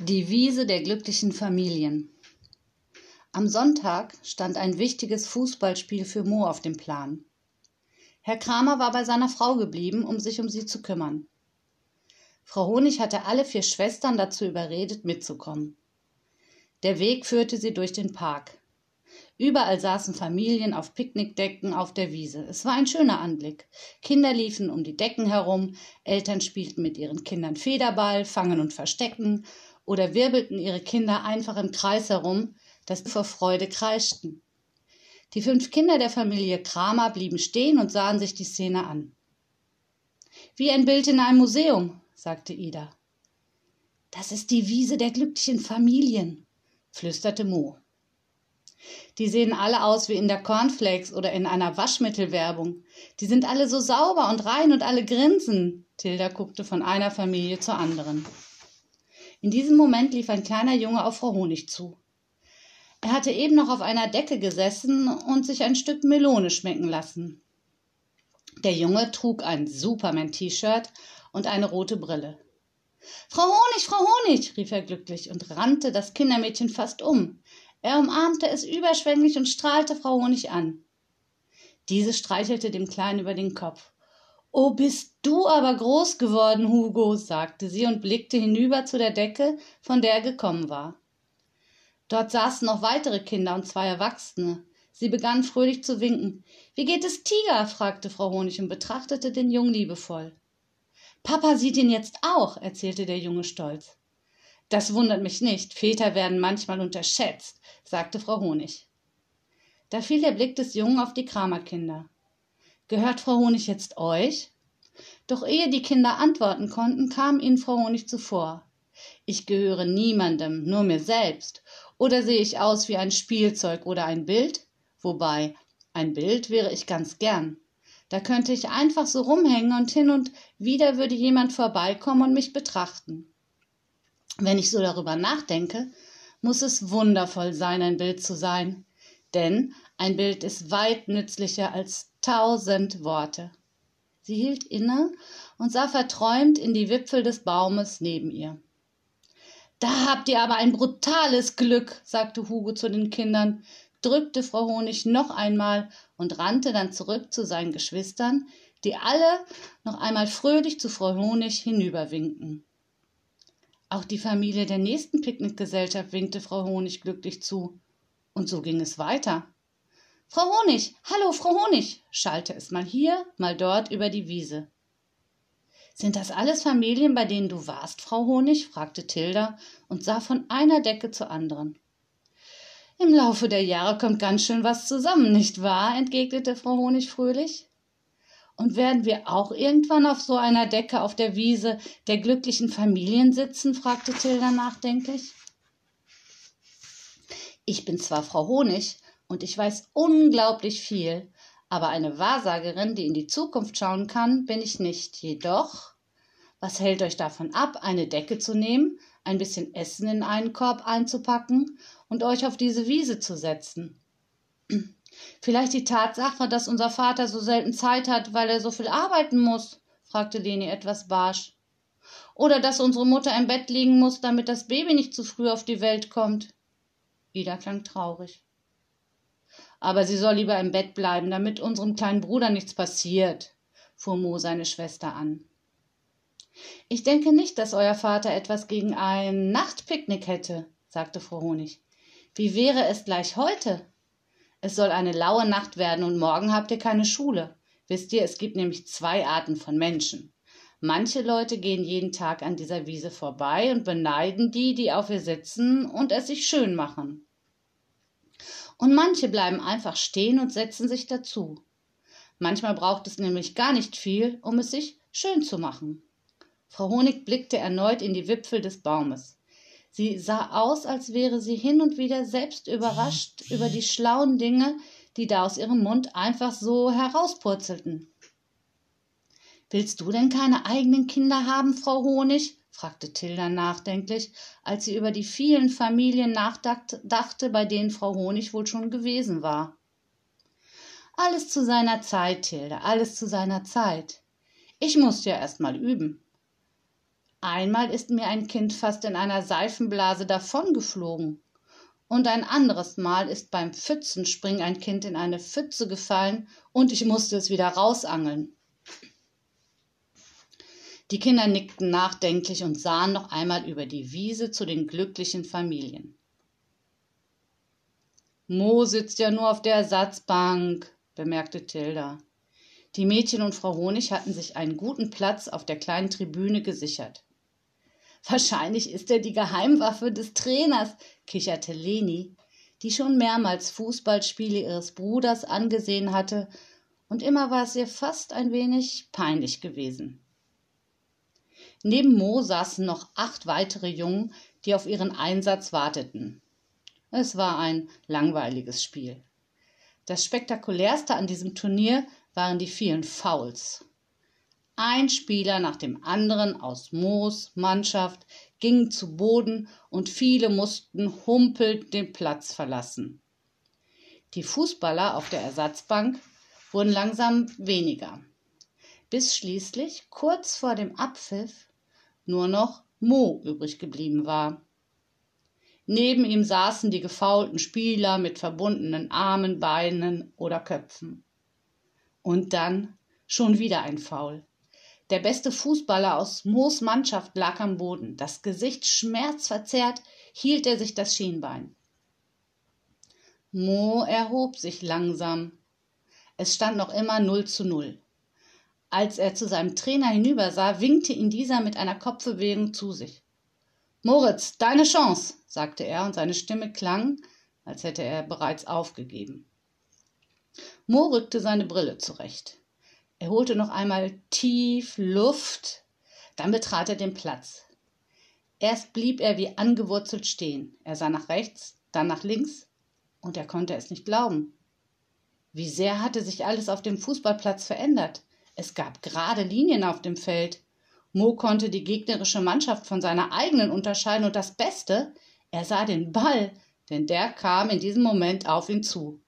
Die Wiese der glücklichen Familien. Am Sonntag stand ein wichtiges Fußballspiel für Mo auf dem Plan. Herr Kramer war bei seiner Frau geblieben, um sich um sie zu kümmern. Frau Honig hatte alle vier Schwestern dazu überredet, mitzukommen. Der Weg führte sie durch den Park. Überall saßen Familien auf Picknickdecken auf der Wiese. Es war ein schöner Anblick. Kinder liefen um die Decken herum, Eltern spielten mit ihren Kindern Federball, Fangen und Verstecken oder wirbelten ihre Kinder einfach im Kreis herum, dass sie vor Freude kreischten. Die fünf Kinder der Familie Kramer blieben stehen und sahen sich die Szene an. Wie ein Bild in einem Museum, sagte Ida. Das ist die Wiese der glücklichen Familien, flüsterte Mo. Die sehen alle aus wie in der Cornflakes oder in einer Waschmittelwerbung. Die sind alle so sauber und rein und alle grinsen. Tilda guckte von einer Familie zur anderen. In diesem Moment lief ein kleiner Junge auf Frau Honig zu. Er hatte eben noch auf einer Decke gesessen und sich ein Stück Melone schmecken lassen. Der Junge trug ein Superman-T-Shirt und eine rote Brille. Frau Honig, Frau Honig, rief er glücklich und rannte das Kindermädchen fast um. Er umarmte es überschwänglich und strahlte Frau Honig an. Diese streichelte dem Kleinen über den Kopf. Oh, bist du aber groß geworden, Hugo, sagte sie und blickte hinüber zu der Decke, von der er gekommen war. Dort saßen noch weitere Kinder und zwei Erwachsene. Sie begannen fröhlich zu winken. Wie geht es Tiger? fragte Frau Honig und betrachtete den Jungen liebevoll. Papa sieht ihn jetzt auch, erzählte der Junge stolz. Das wundert mich nicht. Väter werden manchmal unterschätzt, sagte Frau Honig. Da fiel der Blick des Jungen auf die Kramerkinder. Gehört Frau Honig jetzt euch? Doch ehe die Kinder antworten konnten, kam ihnen Frau Honig zuvor. Ich gehöre niemandem, nur mir selbst. Oder sehe ich aus wie ein Spielzeug oder ein Bild? Wobei, ein Bild wäre ich ganz gern. Da könnte ich einfach so rumhängen und hin und wieder würde jemand vorbeikommen und mich betrachten. Wenn ich so darüber nachdenke, muss es wundervoll sein, ein Bild zu sein. Denn ein Bild ist weit nützlicher als tausend Worte. Sie hielt inne und sah verträumt in die Wipfel des Baumes neben ihr. Da habt ihr aber ein brutales Glück, sagte Hugo zu den Kindern, drückte Frau Honig noch einmal und rannte dann zurück zu seinen Geschwistern, die alle noch einmal fröhlich zu Frau Honig hinüberwinkten. Auch die Familie der nächsten Picknickgesellschaft winkte Frau Honig glücklich zu. Und so ging es weiter. Frau Honig, hallo, Frau Honig, schallte es mal hier, mal dort über die Wiese. Sind das alles Familien, bei denen du warst, Frau Honig? fragte Tilda und sah von einer Decke zur anderen. Im Laufe der Jahre kommt ganz schön was zusammen, nicht wahr? entgegnete Frau Honig fröhlich. Und werden wir auch irgendwann auf so einer Decke auf der Wiese der glücklichen Familien sitzen? fragte Tilda nachdenklich. Ich bin zwar Frau Honig, und ich weiß unglaublich viel, aber eine Wahrsagerin, die in die Zukunft schauen kann, bin ich nicht. Jedoch, was hält euch davon ab, eine Decke zu nehmen, ein bisschen Essen in einen Korb einzupacken und euch auf diese Wiese zu setzen? Vielleicht die Tatsache, dass unser Vater so selten Zeit hat, weil er so viel arbeiten muss? fragte Leni etwas barsch. Oder dass unsere Mutter im Bett liegen muss, damit das Baby nicht zu früh auf die Welt kommt? Ida klang traurig aber sie soll lieber im Bett bleiben, damit unserem kleinen Bruder nichts passiert, fuhr Mo seine Schwester an. Ich denke nicht, dass euer Vater etwas gegen ein Nachtpicknick hätte, sagte Frau Honig. Wie wäre es gleich heute? Es soll eine laue Nacht werden und morgen habt ihr keine Schule. Wisst ihr, es gibt nämlich zwei Arten von Menschen. Manche Leute gehen jeden Tag an dieser Wiese vorbei und beneiden die, die auf ihr sitzen und es sich schön machen. Und manche bleiben einfach stehen und setzen sich dazu. Manchmal braucht es nämlich gar nicht viel, um es sich schön zu machen. Frau Honig blickte erneut in die Wipfel des Baumes. Sie sah aus, als wäre sie hin und wieder selbst überrascht über die schlauen Dinge, die da aus ihrem Mund einfach so herauspurzelten. Willst du denn keine eigenen Kinder haben, Frau Honig? Fragte Tilda nachdenklich, als sie über die vielen Familien nachdachte, bei denen Frau Honig wohl schon gewesen war. Alles zu seiner Zeit, Tilda, alles zu seiner Zeit. Ich musste ja erst mal üben. Einmal ist mir ein Kind fast in einer Seifenblase davongeflogen. Und ein anderes Mal ist beim Pfützenspringen ein Kind in eine Pfütze gefallen und ich musste es wieder rausangeln. Die Kinder nickten nachdenklich und sahen noch einmal über die Wiese zu den glücklichen Familien. Mo sitzt ja nur auf der Ersatzbank, bemerkte Tilda. Die Mädchen und Frau Honig hatten sich einen guten Platz auf der kleinen Tribüne gesichert. Wahrscheinlich ist er die Geheimwaffe des Trainers, kicherte Leni, die schon mehrmals Fußballspiele ihres Bruders angesehen hatte, und immer war es ihr fast ein wenig peinlich gewesen. Neben Mo saßen noch acht weitere Jungen, die auf ihren Einsatz warteten. Es war ein langweiliges Spiel. Das spektakulärste an diesem Turnier waren die vielen Fouls. Ein Spieler nach dem anderen aus Moos Mannschaft ging zu Boden und viele mussten humpelnd den Platz verlassen. Die Fußballer auf der Ersatzbank wurden langsam weniger, bis schließlich kurz vor dem Abpfiff nur noch Mo übrig geblieben war. Neben ihm saßen die gefaulten Spieler mit verbundenen Armen, Beinen oder Köpfen. Und dann schon wieder ein Foul. Der beste Fußballer aus Moos Mannschaft lag am Boden. Das Gesicht schmerzverzerrt hielt er sich das Schienbein. Mo erhob sich langsam. Es stand noch immer null zu null. Als er zu seinem Trainer hinübersah, winkte ihn dieser mit einer Kopfbewegung zu sich. Moritz, deine Chance, sagte er, und seine Stimme klang, als hätte er bereits aufgegeben. Mo rückte seine Brille zurecht. Er holte noch einmal tief Luft, dann betrat er den Platz. Erst blieb er wie angewurzelt stehen. Er sah nach rechts, dann nach links, und er konnte es nicht glauben. Wie sehr hatte sich alles auf dem Fußballplatz verändert. Es gab gerade Linien auf dem Feld. Mo konnte die gegnerische Mannschaft von seiner eigenen unterscheiden und das Beste, er sah den Ball, denn der kam in diesem Moment auf ihn zu.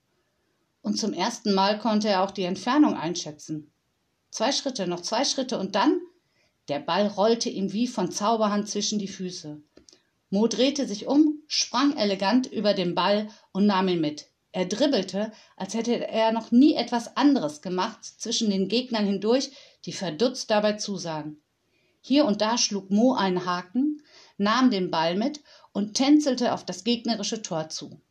Und zum ersten Mal konnte er auch die Entfernung einschätzen. Zwei Schritte, noch zwei Schritte und dann der Ball rollte ihm wie von Zauberhand zwischen die Füße. Mo drehte sich um, sprang elegant über den Ball und nahm ihn mit. Er dribbelte, als hätte er noch nie etwas anderes gemacht, zwischen den Gegnern hindurch, die verdutzt dabei zusahen. Hier und da schlug Mo einen Haken, nahm den Ball mit und tänzelte auf das gegnerische Tor zu.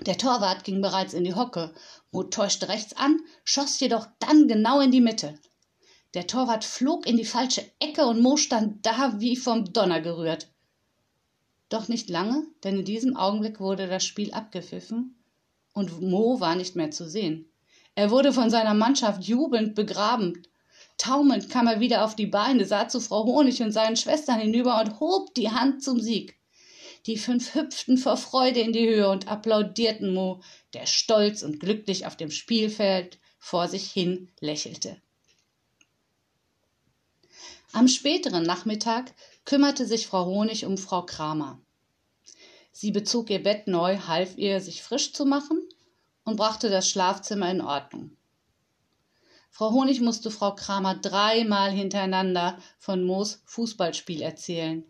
Der Torwart ging bereits in die Hocke. Mo täuschte rechts an, schoss jedoch dann genau in die Mitte. Der Torwart flog in die falsche Ecke und Mo stand da wie vom Donner gerührt. Doch nicht lange, denn in diesem Augenblick wurde das Spiel abgepfiffen und Mo war nicht mehr zu sehen. Er wurde von seiner Mannschaft jubelnd begraben. Taumelnd kam er wieder auf die Beine, sah zu Frau Honig und seinen Schwestern hinüber und hob die Hand zum Sieg. Die fünf hüpften vor Freude in die Höhe und applaudierten Mo, der stolz und glücklich auf dem Spielfeld vor sich hin lächelte. Am späteren Nachmittag kümmerte sich Frau Honig um Frau Kramer. Sie bezog ihr Bett neu, half ihr, sich frisch zu machen und brachte das Schlafzimmer in Ordnung. Frau Honig musste Frau Kramer dreimal hintereinander von Moos Fußballspiel erzählen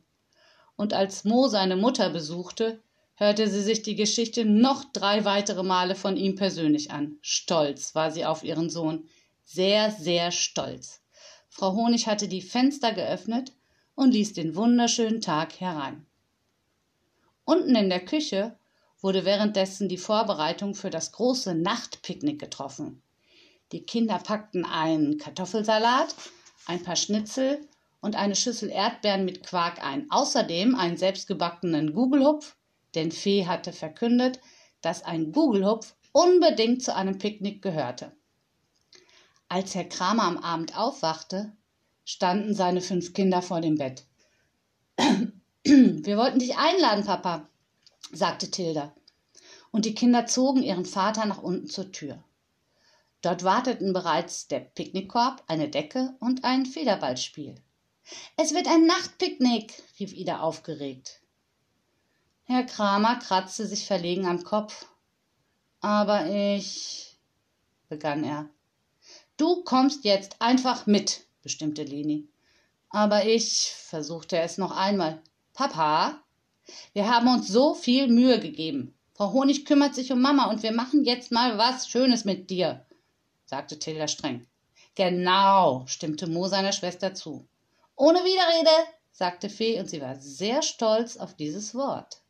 und als Mo seine Mutter besuchte, hörte sie sich die Geschichte noch drei weitere Male von ihm persönlich an. Stolz war sie auf ihren Sohn, sehr, sehr stolz. Frau Honig hatte die Fenster geöffnet und ließ den wunderschönen Tag herein. Unten in der Küche wurde währenddessen die Vorbereitung für das große Nachtpicknick getroffen. Die Kinder packten einen Kartoffelsalat, ein paar Schnitzel und eine Schüssel Erdbeeren mit Quark ein. Außerdem einen selbstgebackenen Gugelhupf, denn Fee hatte verkündet, dass ein Gugelhupf unbedingt zu einem Picknick gehörte. Als Herr Kramer am Abend aufwachte, standen seine fünf Kinder vor dem Bett. Wir wollten dich einladen, Papa, sagte Tilda. Und die Kinder zogen ihren Vater nach unten zur Tür. Dort warteten bereits der Picknickkorb, eine Decke und ein Federballspiel. Es wird ein Nachtpicknick, rief Ida aufgeregt. Herr Kramer kratzte sich verlegen am Kopf. Aber ich, begann er. Du kommst jetzt einfach mit, bestimmte Leni. Aber ich, versuchte es noch einmal. Papa, wir haben uns so viel Mühe gegeben. Frau Honig kümmert sich um Mama und wir machen jetzt mal was Schönes mit dir, sagte Tilda streng. Genau, stimmte Mo seiner Schwester zu. Ohne Widerrede, sagte Fee, und sie war sehr stolz auf dieses Wort.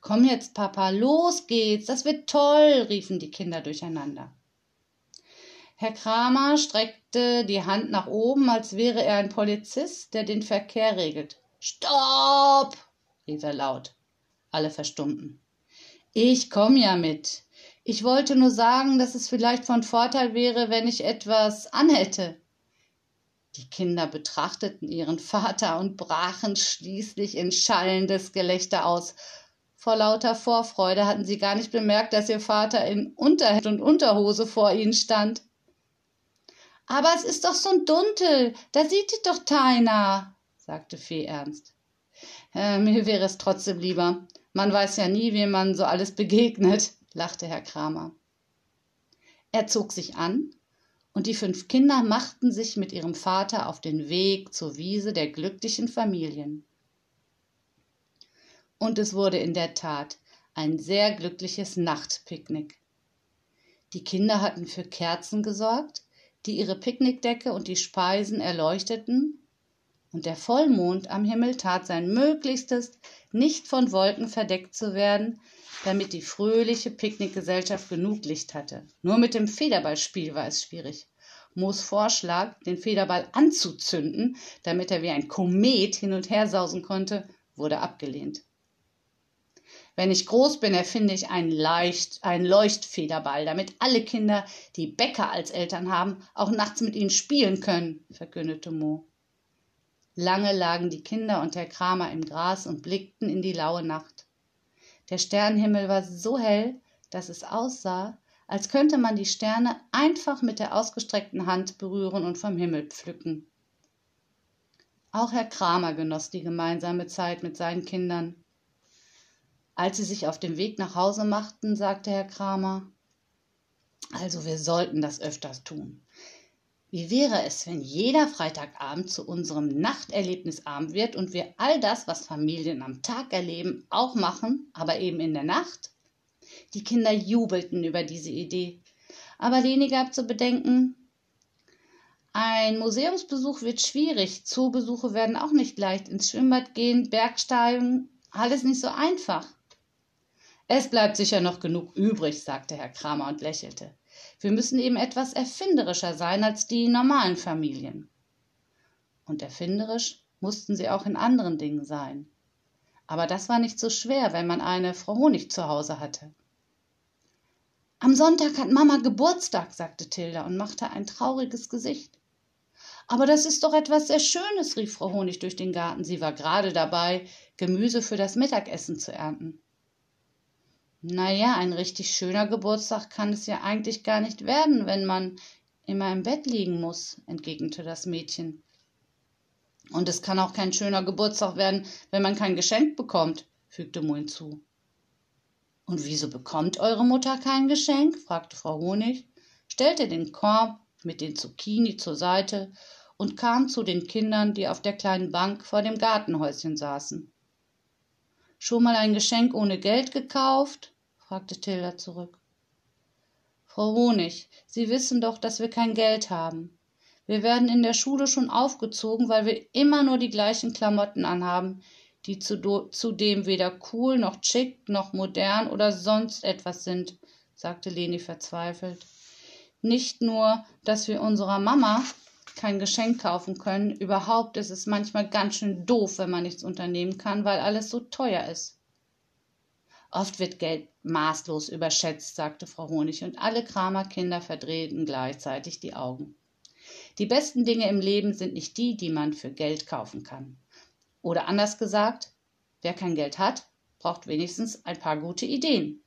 Komm jetzt, Papa, los geht's, das wird toll, riefen die Kinder durcheinander. Herr Kramer streckte die Hand nach oben, als wäre er ein Polizist, der den Verkehr regelt. Stopp! rief er laut. Alle verstummten. Ich komm ja mit. Ich wollte nur sagen, dass es vielleicht von Vorteil wäre, wenn ich etwas anhätte. Die Kinder betrachteten ihren Vater und brachen schließlich in schallendes Gelächter aus. Vor lauter Vorfreude hatten sie gar nicht bemerkt, dass ihr Vater in Unterhemd und Unterhose vor ihnen stand. Aber es ist doch so dunkel, da sieht dich doch keiner, sagte Fee ernst. Äh, mir wäre es trotzdem lieber. Man weiß ja nie, wem man so alles begegnet, lachte Herr Kramer. Er zog sich an, und die fünf Kinder machten sich mit ihrem Vater auf den Weg zur Wiese der glücklichen Familien. Und es wurde in der Tat ein sehr glückliches Nachtpicknick. Die Kinder hatten für Kerzen gesorgt, die ihre Picknickdecke und die Speisen erleuchteten, und der Vollmond am Himmel tat sein Möglichstes, nicht von Wolken verdeckt zu werden, damit die fröhliche Picknickgesellschaft genug Licht hatte. Nur mit dem Federballspiel war es schwierig. Moos Vorschlag, den Federball anzuzünden, damit er wie ein Komet hin und her sausen konnte, wurde abgelehnt. Wenn ich groß bin, erfinde ich einen, Leicht, einen Leuchtfederball, damit alle Kinder, die Bäcker als Eltern haben, auch nachts mit ihnen spielen können, verkündete Mo. Lange lagen die Kinder und der Kramer im Gras und blickten in die laue Nacht. Der Sternenhimmel war so hell, dass es aussah, als könnte man die Sterne einfach mit der ausgestreckten Hand berühren und vom Himmel pflücken. Auch Herr Kramer genoss die gemeinsame Zeit mit seinen Kindern. Als sie sich auf dem Weg nach Hause machten, sagte Herr Kramer, also wir sollten das öfters tun. Wie wäre es, wenn jeder Freitagabend zu unserem Nachterlebnisabend wird und wir all das, was Familien am Tag erleben, auch machen, aber eben in der Nacht? Die Kinder jubelten über diese Idee. Aber Leni gab zu bedenken, ein Museumsbesuch wird schwierig, Zoobesuche werden auch nicht leicht, ins Schwimmbad gehen, Bergsteigen, alles nicht so einfach. Es bleibt sicher noch genug übrig, sagte Herr Kramer und lächelte. Wir müssen eben etwas erfinderischer sein als die normalen Familien. Und erfinderisch mussten sie auch in anderen Dingen sein. Aber das war nicht so schwer, wenn man eine Frau Honig zu Hause hatte. Am Sonntag hat Mama Geburtstag, sagte Tilda und machte ein trauriges Gesicht. Aber das ist doch etwas sehr Schönes, rief Frau Honig durch den Garten. Sie war gerade dabei, Gemüse für das Mittagessen zu ernten. Na ja, ein richtig schöner Geburtstag kann es ja eigentlich gar nicht werden, wenn man immer im Bett liegen muss, entgegnete das Mädchen. Und es kann auch kein schöner Geburtstag werden, wenn man kein Geschenk bekommt, fügte Mo hinzu. Und wieso bekommt eure Mutter kein Geschenk? fragte Frau Honig, stellte den Korb mit den Zucchini zur Seite und kam zu den Kindern, die auf der kleinen Bank vor dem Gartenhäuschen saßen. Schon mal ein Geschenk ohne Geld gekauft? Fragte Tilda zurück. Frau Honig, Sie wissen doch, dass wir kein Geld haben. Wir werden in der Schule schon aufgezogen, weil wir immer nur die gleichen Klamotten anhaben, die zudem weder cool noch chic noch modern oder sonst etwas sind, sagte Leni verzweifelt. Nicht nur, dass wir unserer Mama kein Geschenk kaufen können, überhaupt ist es manchmal ganz schön doof, wenn man nichts unternehmen kann, weil alles so teuer ist. Oft wird Geld maßlos überschätzt, sagte Frau Honig, und alle Kramerkinder verdrehten gleichzeitig die Augen. Die besten Dinge im Leben sind nicht die, die man für Geld kaufen kann. Oder anders gesagt, wer kein Geld hat, braucht wenigstens ein paar gute Ideen.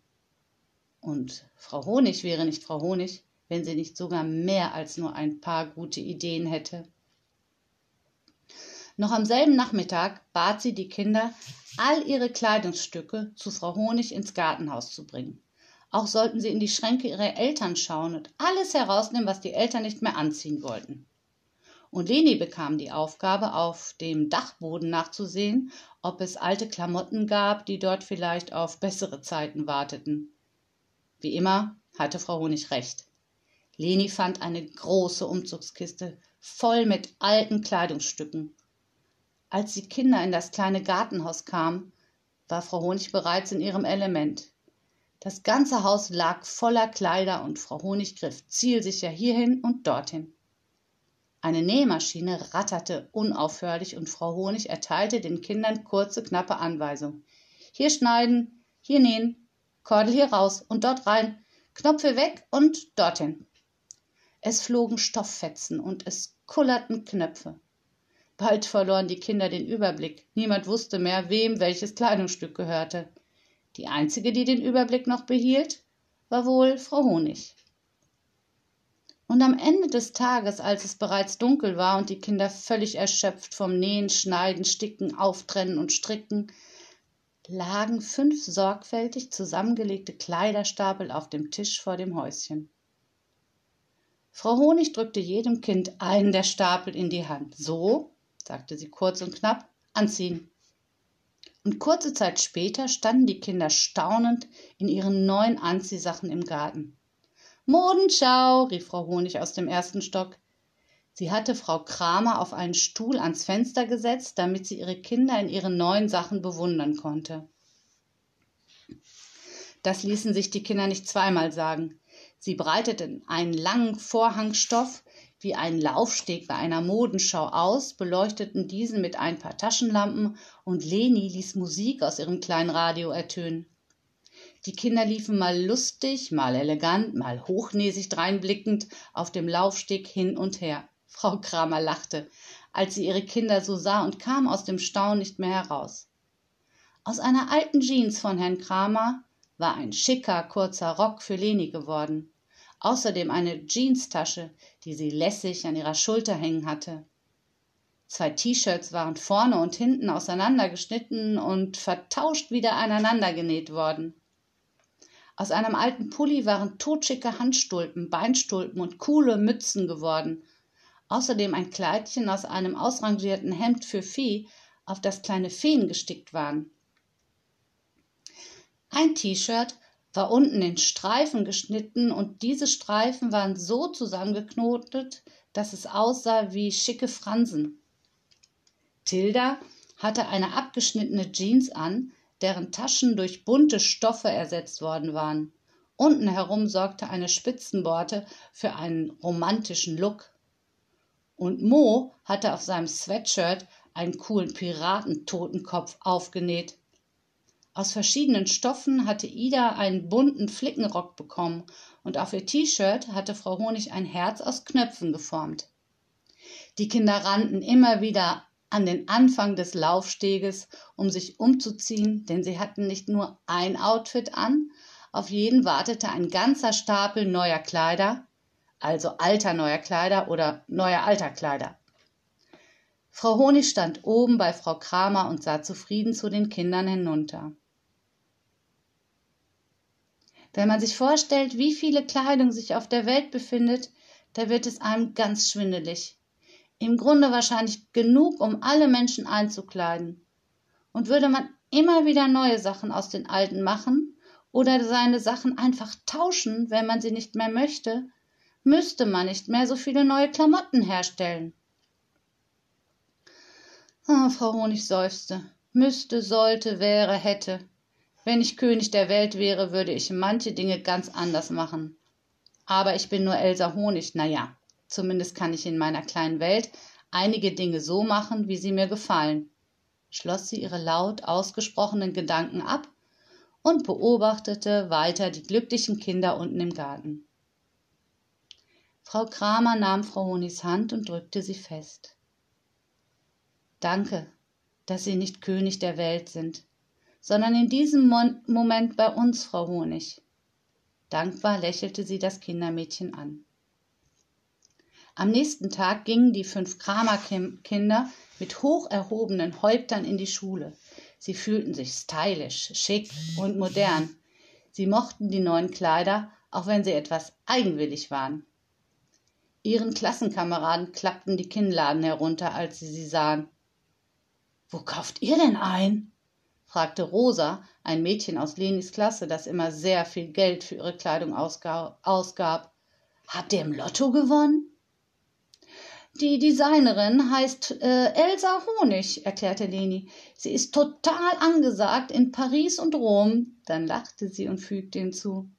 Und Frau Honig wäre nicht Frau Honig, wenn sie nicht sogar mehr als nur ein paar gute Ideen hätte. Noch am selben Nachmittag bat sie die Kinder, all ihre Kleidungsstücke zu Frau Honig ins Gartenhaus zu bringen. Auch sollten sie in die Schränke ihrer Eltern schauen und alles herausnehmen, was die Eltern nicht mehr anziehen wollten. und Leni bekam die Aufgabe, auf dem Dachboden nachzusehen, ob es alte Klamotten gab, die dort vielleicht auf bessere Zeiten warteten. Wie immer hatte Frau Honig recht. Leni fand eine große Umzugskiste voll mit alten Kleidungsstücken. Als die Kinder in das kleine Gartenhaus kamen, war Frau Honig bereits in ihrem Element. Das ganze Haus lag voller Kleider und Frau Honig griff zielsicher hierhin und dorthin. Eine Nähmaschine ratterte unaufhörlich und Frau Honig erteilte den Kindern kurze, knappe Anweisungen. Hier schneiden, hier nähen, Kordel hier raus und dort rein, Knopfe weg und dorthin. Es flogen Stofffetzen und es kullerten Knöpfe. Bald verloren die Kinder den Überblick. Niemand wusste mehr, wem welches Kleidungsstück gehörte. Die einzige, die den Überblick noch behielt, war wohl Frau Honig. Und am Ende des Tages, als es bereits dunkel war und die Kinder völlig erschöpft vom Nähen, Schneiden, Sticken, Auftrennen und Stricken, lagen fünf sorgfältig zusammengelegte Kleiderstapel auf dem Tisch vor dem Häuschen. Frau Honig drückte jedem Kind einen der Stapel in die Hand. So, sagte sie kurz und knapp, anziehen. Und kurze Zeit später standen die Kinder staunend in ihren neuen Anziehsachen im Garten. Modenschau, rief Frau Honig aus dem ersten Stock. Sie hatte Frau Kramer auf einen Stuhl ans Fenster gesetzt, damit sie ihre Kinder in ihren neuen Sachen bewundern konnte. Das ließen sich die Kinder nicht zweimal sagen. Sie breiteten einen langen Vorhangstoff wie einen Laufsteg bei einer Modenschau aus, beleuchteten diesen mit ein paar Taschenlampen und Leni ließ Musik aus ihrem kleinen Radio ertönen. Die Kinder liefen mal lustig, mal elegant, mal hochnäsig dreinblickend auf dem Laufsteg hin und her. Frau Kramer lachte, als sie ihre Kinder so sah und kam aus dem Staunen nicht mehr heraus. Aus einer alten Jeans von Herrn Kramer war ein schicker, kurzer Rock für Leni geworden außerdem eine Jeanstasche, die sie lässig an ihrer Schulter hängen hatte. Zwei T-Shirts waren vorne und hinten auseinandergeschnitten und vertauscht wieder aneinandergenäht worden. Aus einem alten Pulli waren totschicke Handstulpen, Beinstulpen und coole Mützen geworden. Außerdem ein Kleidchen aus einem ausrangierten Hemd für Vieh, auf das kleine Feen gestickt waren. Ein T-Shirt war unten in Streifen geschnitten und diese Streifen waren so zusammengeknotet, dass es aussah wie schicke Fransen. Tilda hatte eine abgeschnittene Jeans an, deren Taschen durch bunte Stoffe ersetzt worden waren. Unten herum sorgte eine Spitzenborte für einen romantischen Look. Und Mo hatte auf seinem Sweatshirt einen coolen Piratentotenkopf aufgenäht. Aus verschiedenen Stoffen hatte Ida einen bunten Flickenrock bekommen und auf ihr T-Shirt hatte Frau Honig ein Herz aus Knöpfen geformt. Die Kinder rannten immer wieder an den Anfang des Laufsteges, um sich umzuziehen, denn sie hatten nicht nur ein Outfit an, auf jeden wartete ein ganzer Stapel neuer Kleider, also alter neuer Kleider oder neuer alter Kleider. Frau Honig stand oben bei Frau Kramer und sah zufrieden zu den Kindern hinunter. Wenn man sich vorstellt, wie viele Kleidung sich auf der Welt befindet, da wird es einem ganz schwindelig. Im Grunde wahrscheinlich genug, um alle Menschen einzukleiden. Und würde man immer wieder neue Sachen aus den alten machen oder seine Sachen einfach tauschen, wenn man sie nicht mehr möchte, müsste man nicht mehr so viele neue Klamotten herstellen. Oh, Frau Honig seufzte. Müsste, sollte, wäre, hätte. Wenn ich König der Welt wäre, würde ich manche Dinge ganz anders machen. Aber ich bin nur Elsa Honig, na ja, zumindest kann ich in meiner kleinen Welt einige Dinge so machen, wie sie mir gefallen. Schloss sie ihre laut ausgesprochenen Gedanken ab und beobachtete weiter die glücklichen Kinder unten im Garten. Frau Kramer nahm Frau Honigs Hand und drückte sie fest. Danke, dass Sie nicht König der Welt sind, sondern in diesem Moment bei uns, Frau Honig. Dankbar lächelte sie das Kindermädchen an. Am nächsten Tag gingen die fünf Kramerkinder mit hoch erhobenen Häuptern in die Schule. Sie fühlten sich stylisch, schick und modern. Sie mochten die neuen Kleider, auch wenn sie etwas eigenwillig waren. Ihren Klassenkameraden klappten die Kinnladen herunter, als sie sie sahen. Wo kauft ihr denn ein? Fragte Rosa, ein Mädchen aus Lenis Klasse, das immer sehr viel Geld für ihre Kleidung ausgab. Habt ihr im Lotto gewonnen? Die Designerin heißt äh, Elsa Honig, erklärte Leni. Sie ist total angesagt in Paris und Rom. Dann lachte sie und fügte hinzu.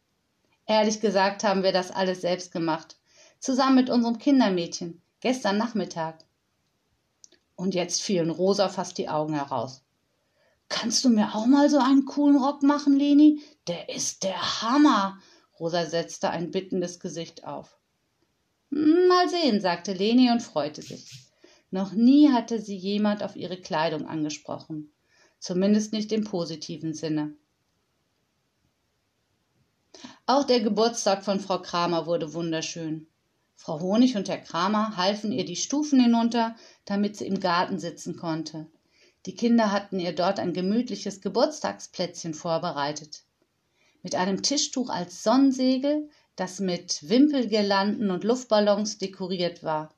Ehrlich gesagt haben wir das alles selbst gemacht. Zusammen mit unserem Kindermädchen. Gestern Nachmittag. Und jetzt fielen Rosa fast die Augen heraus. Kannst du mir auch mal so einen coolen Rock machen, Leni? Der ist der Hammer. Rosa setzte ein bittendes Gesicht auf. Mal sehen, sagte Leni und freute sich. Noch nie hatte sie jemand auf ihre Kleidung angesprochen, zumindest nicht im positiven Sinne. Auch der Geburtstag von Frau Kramer wurde wunderschön. Frau Honig und Herr Kramer halfen ihr die Stufen hinunter, damit sie im Garten sitzen konnte. Die Kinder hatten ihr dort ein gemütliches Geburtstagsplätzchen vorbereitet. Mit einem Tischtuch als Sonnensegel, das mit Wimpelgirlanden und Luftballons dekoriert war.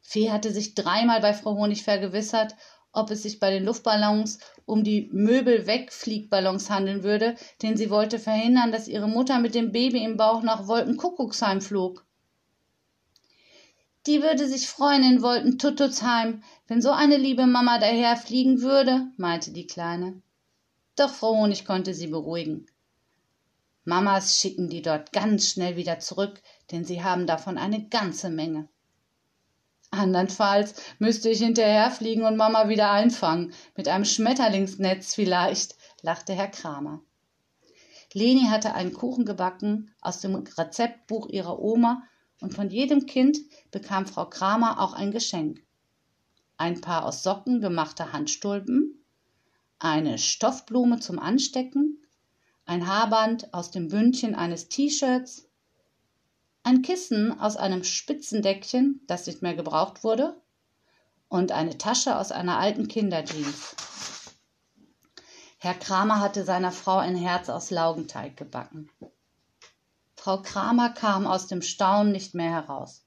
Fee hatte sich dreimal bei Frau Honig vergewissert, ob es sich bei den Luftballons um die Möbel-Wegfliegballons handeln würde, denn sie wollte verhindern, dass ihre Mutter mit dem Baby im Bauch nach Wolkenkuckucksheim flog. Die würde sich freuen in Wolkentututsheim, wenn so eine liebe Mama daherfliegen würde, meinte die Kleine. Doch Frau Honig konnte sie beruhigen. Mamas schicken die dort ganz schnell wieder zurück, denn sie haben davon eine ganze Menge. Andernfalls müsste ich hinterherfliegen und Mama wieder einfangen, mit einem Schmetterlingsnetz vielleicht, lachte Herr Kramer. Leni hatte einen Kuchen gebacken aus dem Rezeptbuch ihrer Oma und von jedem Kind bekam Frau Kramer auch ein Geschenk. Ein paar aus Socken gemachte Handstulpen, eine Stoffblume zum Anstecken, ein Haarband aus dem Bündchen eines T-Shirts, ein Kissen aus einem Spitzendeckchen, das nicht mehr gebraucht wurde, und eine Tasche aus einer alten Kinderjeans. Herr Kramer hatte seiner Frau ein Herz aus Laugenteig gebacken. Frau Kramer kam aus dem Staunen nicht mehr heraus.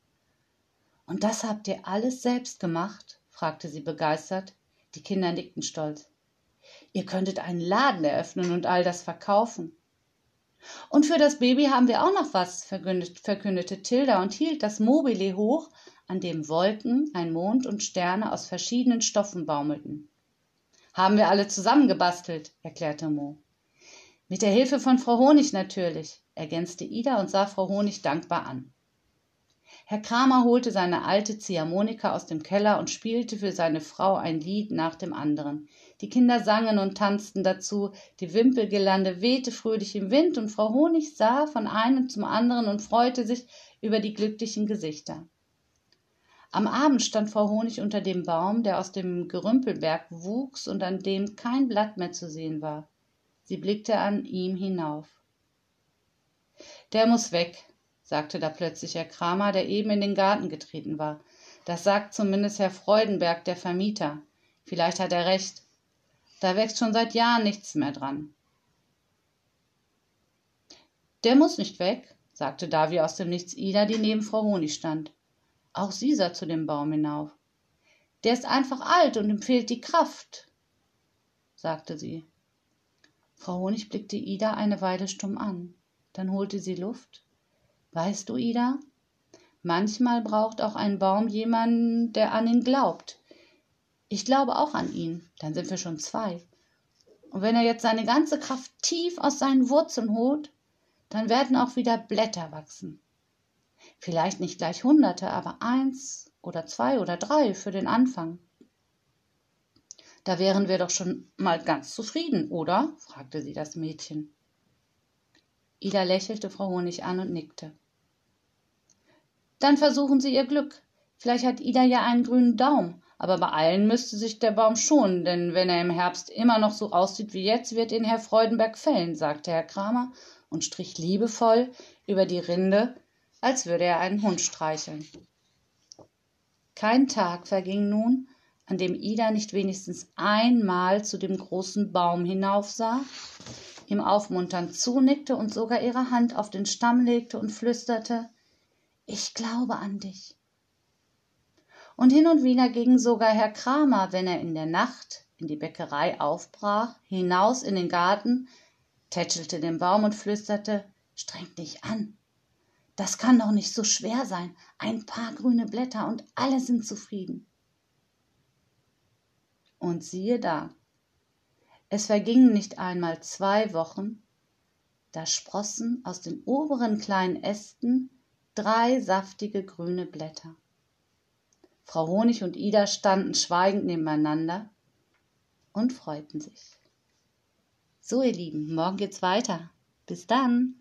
Und das habt ihr alles selbst gemacht? fragte sie begeistert. Die Kinder nickten stolz. Ihr könntet einen Laden eröffnen und all das verkaufen. Und für das Baby haben wir auch noch was, verkündete Tilda und hielt das Mobile hoch, an dem Wolken, ein Mond und Sterne aus verschiedenen Stoffen baumelten. Haben wir alle zusammengebastelt, erklärte Mo. Mit der Hilfe von Frau Honig natürlich ergänzte ida und sah frau honig dankbar an. Herr kramer holte seine alte ziehharmonika aus dem keller und spielte für seine frau ein lied nach dem anderen. Die kinder sangen und tanzten dazu. Die wimpelgirlande wehte fröhlich im wind und frau honig sah von einem zum anderen und freute sich über die glücklichen gesichter. Am abend stand frau honig unter dem baum der aus dem gerümpelberg wuchs und an dem kein blatt mehr zu sehen war. Sie blickte an ihm hinauf der muss weg sagte da plötzlich herr kramer der eben in den garten getreten war. Das sagt zumindest herr freudenberg der vermieter. Vielleicht hat er recht. Da wächst schon seit jahren nichts mehr dran. Der muss nicht weg sagte da wie aus dem nichts ida die neben frau honig stand. Auch sie sah zu dem baum hinauf. Der ist einfach alt und ihm fehlt die kraft sagte sie. Frau honig blickte ida eine weile stumm an dann holte sie luft. Weißt du ida? Manchmal braucht auch ein baum jemanden der an ihn glaubt. Ich glaube auch an ihn. Dann sind wir schon zwei. Und wenn er jetzt seine ganze kraft tief aus seinen wurzeln holt dann werden auch wieder blätter wachsen. Vielleicht nicht gleich hunderte aber eins oder zwei oder drei für den anfang. Da wären wir doch schon mal ganz zufrieden oder? fragte sie das mädchen ida lächelte frau honig an und nickte. Dann versuchen sie ihr glück. Vielleicht hat ida ja einen grünen daumen aber beeilen müsste sich der baum schon denn wenn er im herbst immer noch so aussieht wie jetzt wird ihn herr freudenberg fällen sagte herr kramer und strich liebevoll über die rinde als würde er einen hund streicheln. Kein tag verging nun an dem ida nicht wenigstens einmal zu dem großen baum hinaufsah ihm aufmunternd zunickte und sogar ihre hand auf den stamm legte und flüsterte Ich glaube an dich. Und hin und wieder ging sogar Herr Kramer, wenn er in der Nacht in die Bäckerei aufbrach, hinaus in den Garten, tätschelte den Baum und flüsterte Streng dich an. Das kann doch nicht so schwer sein. Ein paar grüne Blätter und alle sind zufrieden. Und siehe da, es vergingen nicht einmal zwei Wochen, da sprossen aus den oberen kleinen Ästen drei saftige grüne Blätter. Frau Honig und Ida standen schweigend nebeneinander und freuten sich. So, ihr Lieben, morgen geht's weiter. Bis dann.